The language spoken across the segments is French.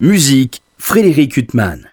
Musique, Frédéric Huttman.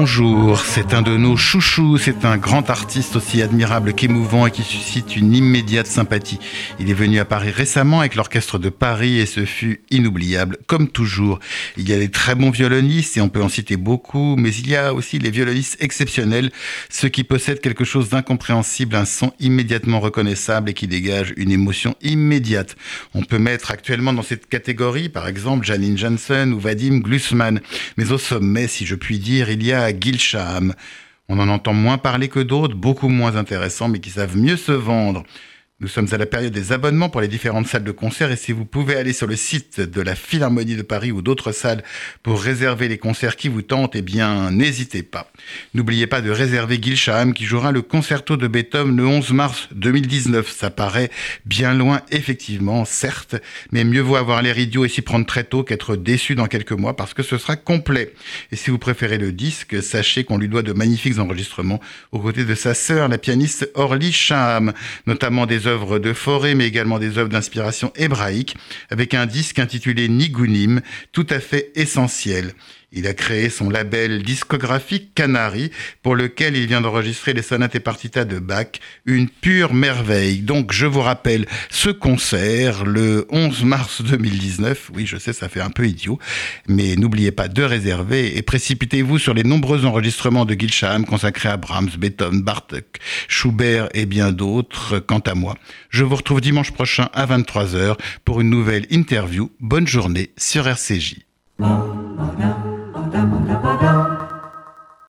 Bonjour, c'est un de nos chouchous, c'est un grand artiste aussi admirable qu'émouvant et qui suscite une immédiate sympathie. Il est venu à Paris récemment avec l'orchestre de Paris et ce fut inoubliable, comme toujours. Il y a des très bons violonistes et on peut en citer beaucoup, mais il y a aussi les violonistes exceptionnels, ceux qui possèdent quelque chose d'incompréhensible, un son immédiatement reconnaissable et qui dégagent une émotion immédiate. On peut mettre actuellement dans cette catégorie, par exemple, Janine Janssen ou Vadim Glusman, mais au sommet, si je puis dire, il y a Gilsham. On en entend moins parler que d'autres, beaucoup moins intéressants, mais qui savent mieux se vendre. Nous sommes à la période des abonnements pour les différentes salles de concert et si vous pouvez aller sur le site de la Philharmonie de Paris ou d'autres salles pour réserver les concerts qui vous tentent, eh bien, n'hésitez pas. N'oubliez pas de réserver Gilsham qui jouera le concerto de Beethoven le 11 mars 2019. Ça paraît bien loin, effectivement, certes, mais mieux vaut avoir l'air idiot et s'y prendre très tôt qu'être déçu dans quelques mois parce que ce sera complet. Et si vous préférez le disque, sachez qu'on lui doit de magnifiques enregistrements aux côtés de sa sœur, la pianiste Orly Shaham, notamment des œuvres de forêt, mais également des œuvres d'inspiration hébraïque, avec un disque intitulé Nigunim, tout à fait essentiel. Il a créé son label discographique Canary, pour lequel il vient d'enregistrer les sonates et partitas de Bach, une pure merveille. Donc je vous rappelle ce concert le 11 mars 2019. Oui, je sais, ça fait un peu idiot, mais n'oubliez pas de réserver et précipitez-vous sur les nombreux enregistrements de Gilsham consacrés à Brahms, Beethoven, Bartok, Schubert et bien d'autres. Quant à moi, je vous retrouve dimanche prochain à 23h pour une nouvelle interview. Bonne journée sur RCJ.